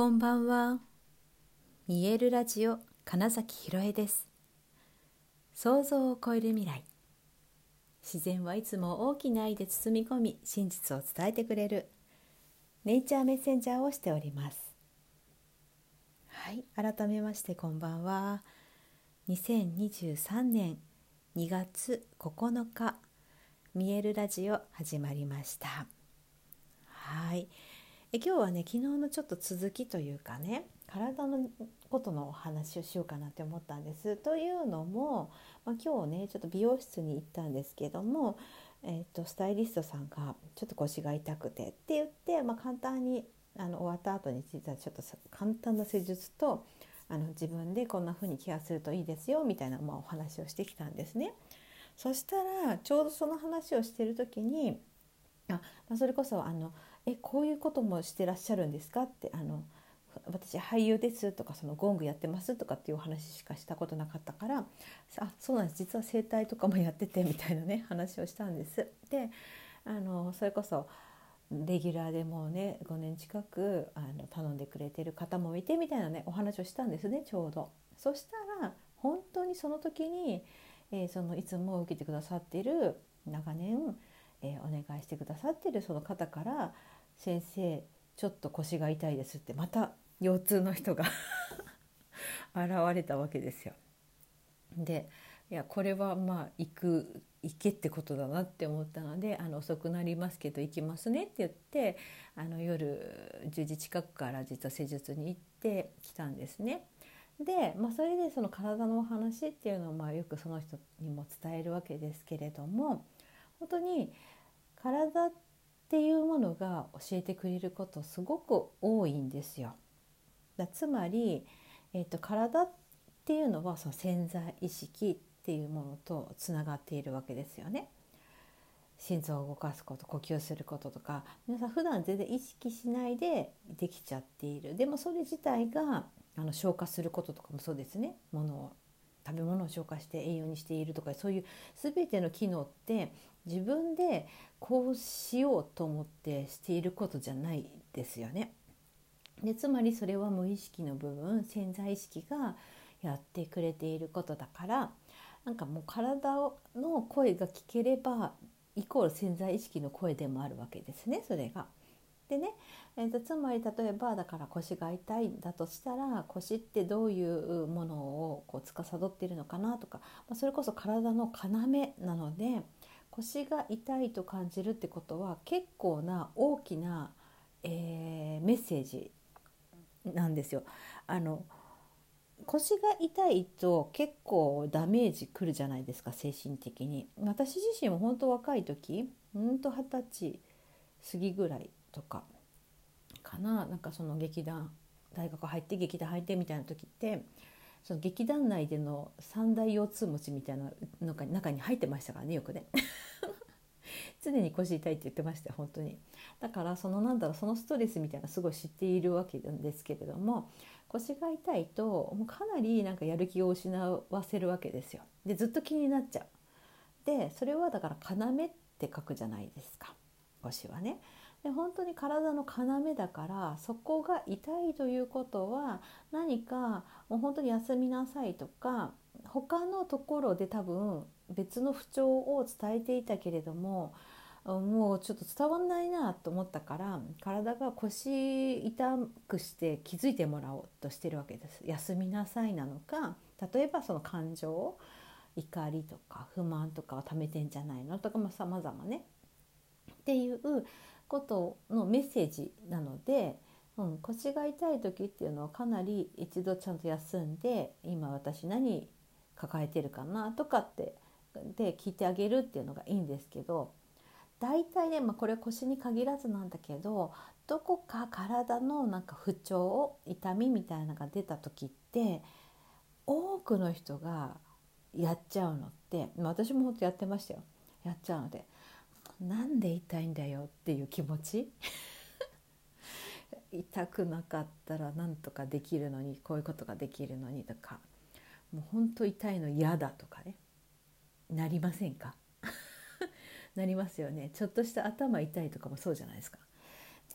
こんばんは。見えるラジオ金崎ひろえです。想像を超える未来。自然はいつも大きな愛で包み込み、真実を伝えてくれるネイチャーメッセンジャーをしております。はい、改めましてこんばんは。2023年2月9日、見えるラジオ始まりました。はい。え今日はね昨日のちょっと続きというかね体のことのお話をしようかなって思ったんです。というのも、まあ、今日ねちょっと美容室に行ったんですけども、えーと、スタイリストさんがちょっと腰が痛くてって言って、まあ、簡単にあの終わった後に実はちょっと簡単な施術とあの自分でこんな風にケアするといいですよみたいな、まあ、お話をしてきたんですね。そしたらちょうどその話をしてる時にあ、まあ、それこそあのえこういうこともしてらっしゃるんですか?」ってあの私俳優ですとかそのゴングやってますとかっていうお話しかしたことなかったからあそうなんです実は整体とかもやっててみたいなね話をしたんです。であのそれこそレギュラーでもうね5年近くあの頼んでくれてる方もいてみたいなねお話をしたんですねちょうど。そしたら本当にその時に、えー、そのいつも受けてくださっている長年、えー、お願いしてくださってるその方から先生ちょっと腰が痛いですってまた腰痛の人が 現れたわけですよ。でいやこれはまあ行く行けってことだなって思ったのであの遅くなりますけど行きますねって言ってあの夜10時近くから実は施術に行ってきたんですね。で、まあ、それでその体のお話っていうのをまあよくその人にも伝えるわけですけれども本当に体ってっていうものが教えてくれることすごく多いんですよ。だつまり、えーと、体っていうのはその潜在意識っていうものとつながっているわけですよね。心臓を動かすこと呼吸することとか皆さん普段全然意識しないでできちゃっているでもそれ自体があの消化することとかもそうですねものを食べ物を消化して栄養にしているとかそういう全ての機能って自分でこうしようと思ってしていることじゃないですよね。でつまりそれは無意識の部分潜在意識がやってくれていることだからなんかもう体の声が聞ければイコール潜在意識の声でもあるわけですねそれが。でね、えーと、つまり例えばだから腰が痛いんだとしたら腰ってどういうものをこう司っているのかなとか、まあ、それこそ体の要なので腰が痛いと感じるってことは結構な大きな、えー、メッセージなんですよ。あの腰が痛いと結構ダメージくるじゃないですか精神的に私自身も本当若い時うんと二十歳過ぎぐらいとかかななんかその劇団大学入って劇団入ってみたいな時ってその劇団内での三大腰痛持ちみたいなのが中に入ってましたからねよくね。常に腰痛いって言ってましたよ本当に。だからそのなんだろうそのストレスみたいなすごい知っているわけなんですけれども腰が痛いともうかなりなんかやる気を失わせるわけですよ。でずっと気になっちゃう。でそれはだから要って書くじゃないですか腰はね。で本当に体の要だからそこが痛いということは何かもう本当に休みなさいとか他のところで多分別の不調を伝えていたけれどももうちょっと伝わんないなと思ったから体が腰痛くして気づいてもらおうとしてるわけです。休みなさいなのか例えばその感情怒りとか不満とかを溜めてんじゃないのとかさまざまねっていうことのメッセージなので、うん、腰が痛い時っていうのはかなり一度ちゃんと休んで今私何抱えてるかなとかってで聞いてあげるっていうのがいいんですけど大体ね、まあ、これは腰に限らずなんだけどどこか体のなんか不調痛みみたいなのが出た時って多くの人がやっちゃうのって、まあ、私も本当やってましたよ。やっちゃうので。なんで痛いんだよっていう気持ち？痛くなかったらなんとかできるのにこういうことができるのにとか。もうほんと痛いの嫌だとかね。なりませんか？なりますよね。ちょっとした頭痛いとかもそうじゃないですか。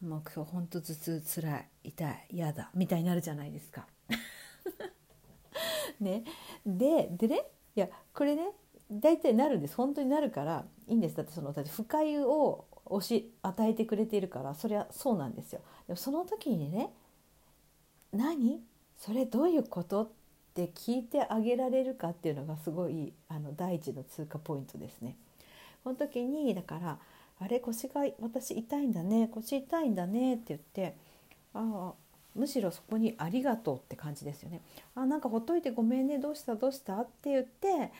もう今日ほんと頭痛つらい痛い嫌だみたいになるじゃないですか。ね、ででね。いやこれね。大体なるんです。本当になるからいいんです。だってそのだって不快を押し与えてくれているからそれはそうなんですよ。でもその時にね何？それどういうことって聞いてあげられるかっていうのがすごいあの第一の通過ポイントですね。この時にだから「あれ？腰が私痛いんだね。腰痛いんだね」って言って「ああむしろそこにありがとう」って感じですよね。あなんかほっといてごめんね。どうした？どうした？って言って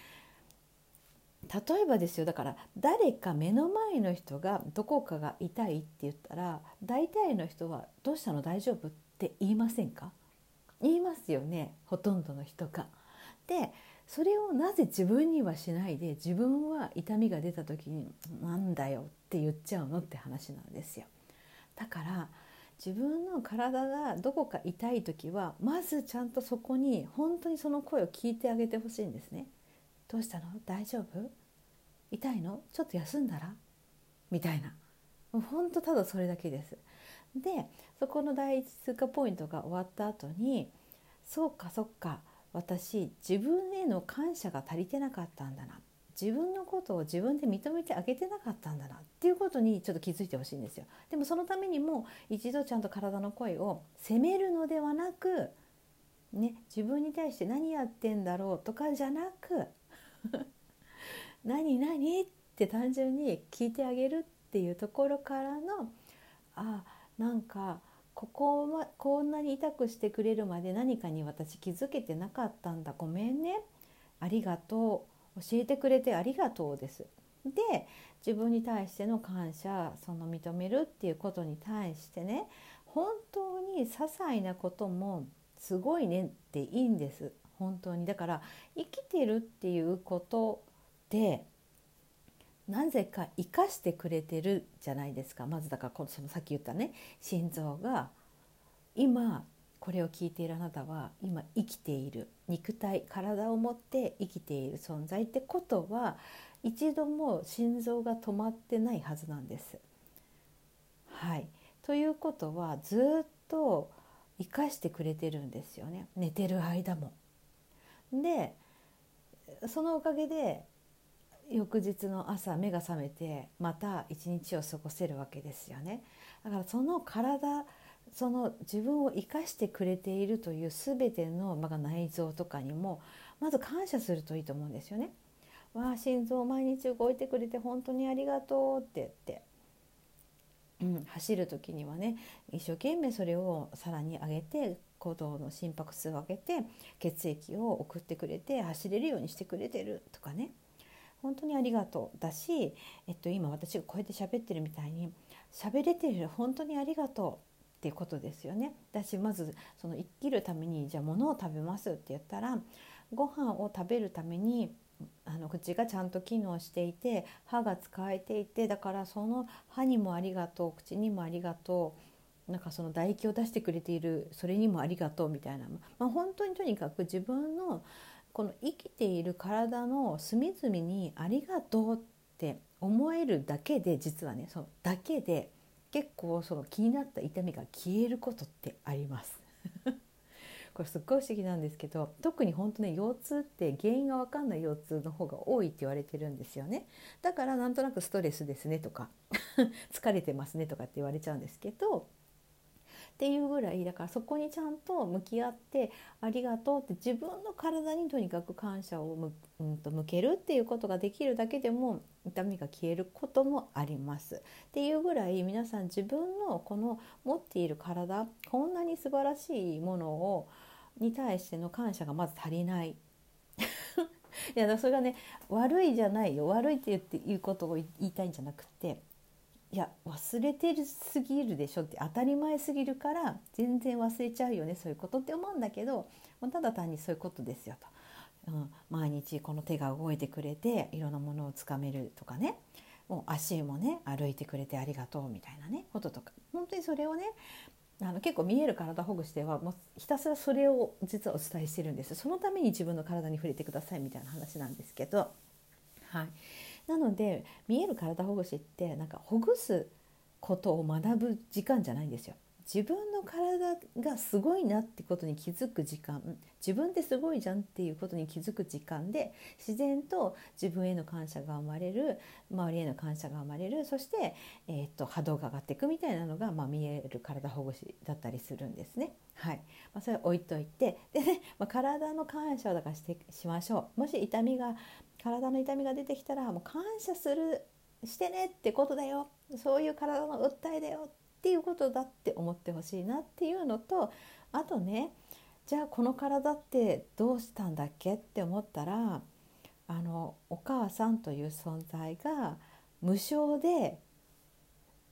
例えばですよだから誰か目の前の人がどこかが痛いって言ったら大体の人は「どうしたの？大丈夫?」って言いませんか？言いますよねほとんどの人が。でそれをなぜ自分にはしないで自分は痛みが出た時に「なんだよ」って言っちゃうのって話なんですよ。だから自分の体がどこか痛い時はまずちゃんとそこに本当にその声を聞いてあげてほしいんですね。どうしたの？大丈夫？痛いの？ちょっと休んだら？みたいな。もうほんとただそれだけです。でそこの第一通過ポイントが終わった後にそうかそうか私自分への感謝が足りてなかったんだな。自分のことを自分で認めてあげてなかったんだな。っていうことにちょっと気づいてほしいんですよ。でもそのためにも一度ちゃんと体の声を責めるのではなく、ね、自分に対して何やってんだろうとかじゃなく 何何って単純に聞いてあげるっていうところからのあなんかここはこんなに痛くしてくれるまで何かに私気づけてなかったんだ。ごめんね。ありがとう。教えてくれてありがとうです。で自分に対しての感謝その認めるっていうことに対してね本当に些細なこともすごいねっていいんです。本当に。だから生きてるっていうことでなぜか生かしてくれてるじゃないですか。まずだからそのさっき言ったね心臓が。今これを聞いているあなたは今生きている。肉体体を持って生きている存在ってことは一度も心臓が止まってないはずなんです。はい、ということはずっと生かしてくれてるんですよね寝てる間も。でそのおかげで翌日の朝目が覚めてまた一日を過ごせるわけですよね。だからその体その自分を生かしてくれているという全ての、まあ、内臓とかにもまず感謝するといいと思うんですよね。わあ心臓毎日動いてくれて本当にありがとうって言って、うん、走る時にはね一生懸命それをさらに上げて鼓動の心拍数を上げて血液を送ってくれて走れるようにしてくれてるとかね本当にありがとうだし、えっと、今私がこうやって喋ってるみたいに喋れてる本当にありがとうっていうことですよね。だしまずその生きるためにじゃあ物を食べますって言ったらご飯を食べるためにあの口がちゃんと機能していて歯が使えていてだからその歯にもありがとう口にもありがとうなんかその唾液を出してくれているそれにもありがとうみたいな、まあ、本当にとにかく自分のこの生きている体の隅々にありがとうって思えるだけで実はねそのだけで結構その気になった痛みが消えることってあります。これすっごい不思議なんですけど特に本当ね腰痛って原因が分かんない腰痛の方が多いって言われてるんですよねだからなんとなくストレスですねとか 疲れてますねとかって言われちゃうんですけどっていうぐらいだからそこにちゃんと向き合ってありがとうって自分の体にとにかく感謝をむ、うんと向けるっていうことができるだけでも痛みが消えることもあります。っていうぐらい皆さん自分のこの持っている体こんなに素晴らしいものをに対しての感謝がまず足りない。いやそれがね悪いじゃないよ。悪いって言っていうことを言いたいんじゃなくていや忘れてるすぎるでしょって当たり前すぎるから全然忘れちゃうよねそういうことって思うんだけどただ単にそういうことですよと、うん、毎日この手が動いてくれていろんなものをつかめるとかね。もう足もね歩いてくれてありがとうみたいなねこととか。本当にそれをねあの結構見える体ほぐしてはもうひたすらそれを実はお伝えしてるんですそのために自分の体に触れてくださいみたいな話なんですけどはい。なので見える体ほぐしってなんかほぐすことを学ぶ時間じゃないんですよ。自分の体がすごいなってことに気づく時間自分ってすごいじゃんっていうことに気づく時間で自然と自分への感謝が生まれる周りへの感謝が生まれるそして、えー、っと波動が上がっていくみたいなのが、まあ、見える体保護士だったりするんですね。はいまあ、それ置いといてでね、まあ、体の感謝をだからしてしましょう。もし痛みが体の痛みが出てきたらもう感謝するしてねってことだよそういう体の訴えだよっていうことだって思ってほしいなっていうのとあとねじゃあこの体ってどうしたんだっけって思ったらあのお母さんという存在が無償で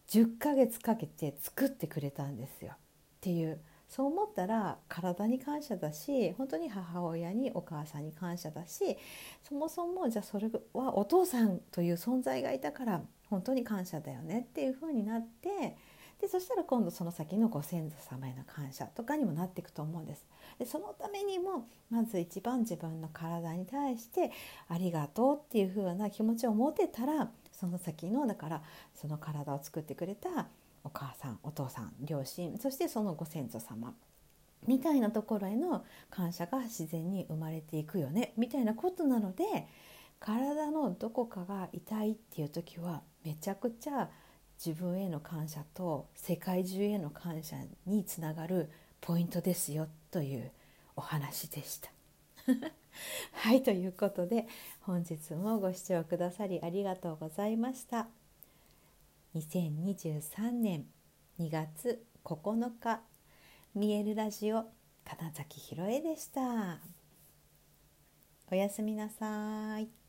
10ヶ月かけて作ってくれたんですよ。っていう。そう思ったら体に感謝だし本当に母親にお母さんに感謝だしそもそもじゃあそれはお父さんという存在がいたから本当に感謝だよねっていうふうになってでそしたら今度その先のご先祖様への感謝とかにもなっていくと思うんです。でそのためにもまず一番自分の体に対してありがとうっていう風な気持ちを持てたらその先のだからその体を作ってくれたお母さんお父さん両親そしてそのご先祖様みたいなところへの感謝が自然に生まれていくよねみたいなことなので体のどこかが痛いっていう時はめちゃくちゃ自分への感謝と世界中への感謝につながるポイントですよというお話でした。はいということで本日もご視聴くださりありがとうございました。2023年2月9日見えるラジオ金崎ひろえでしたおやすみなさい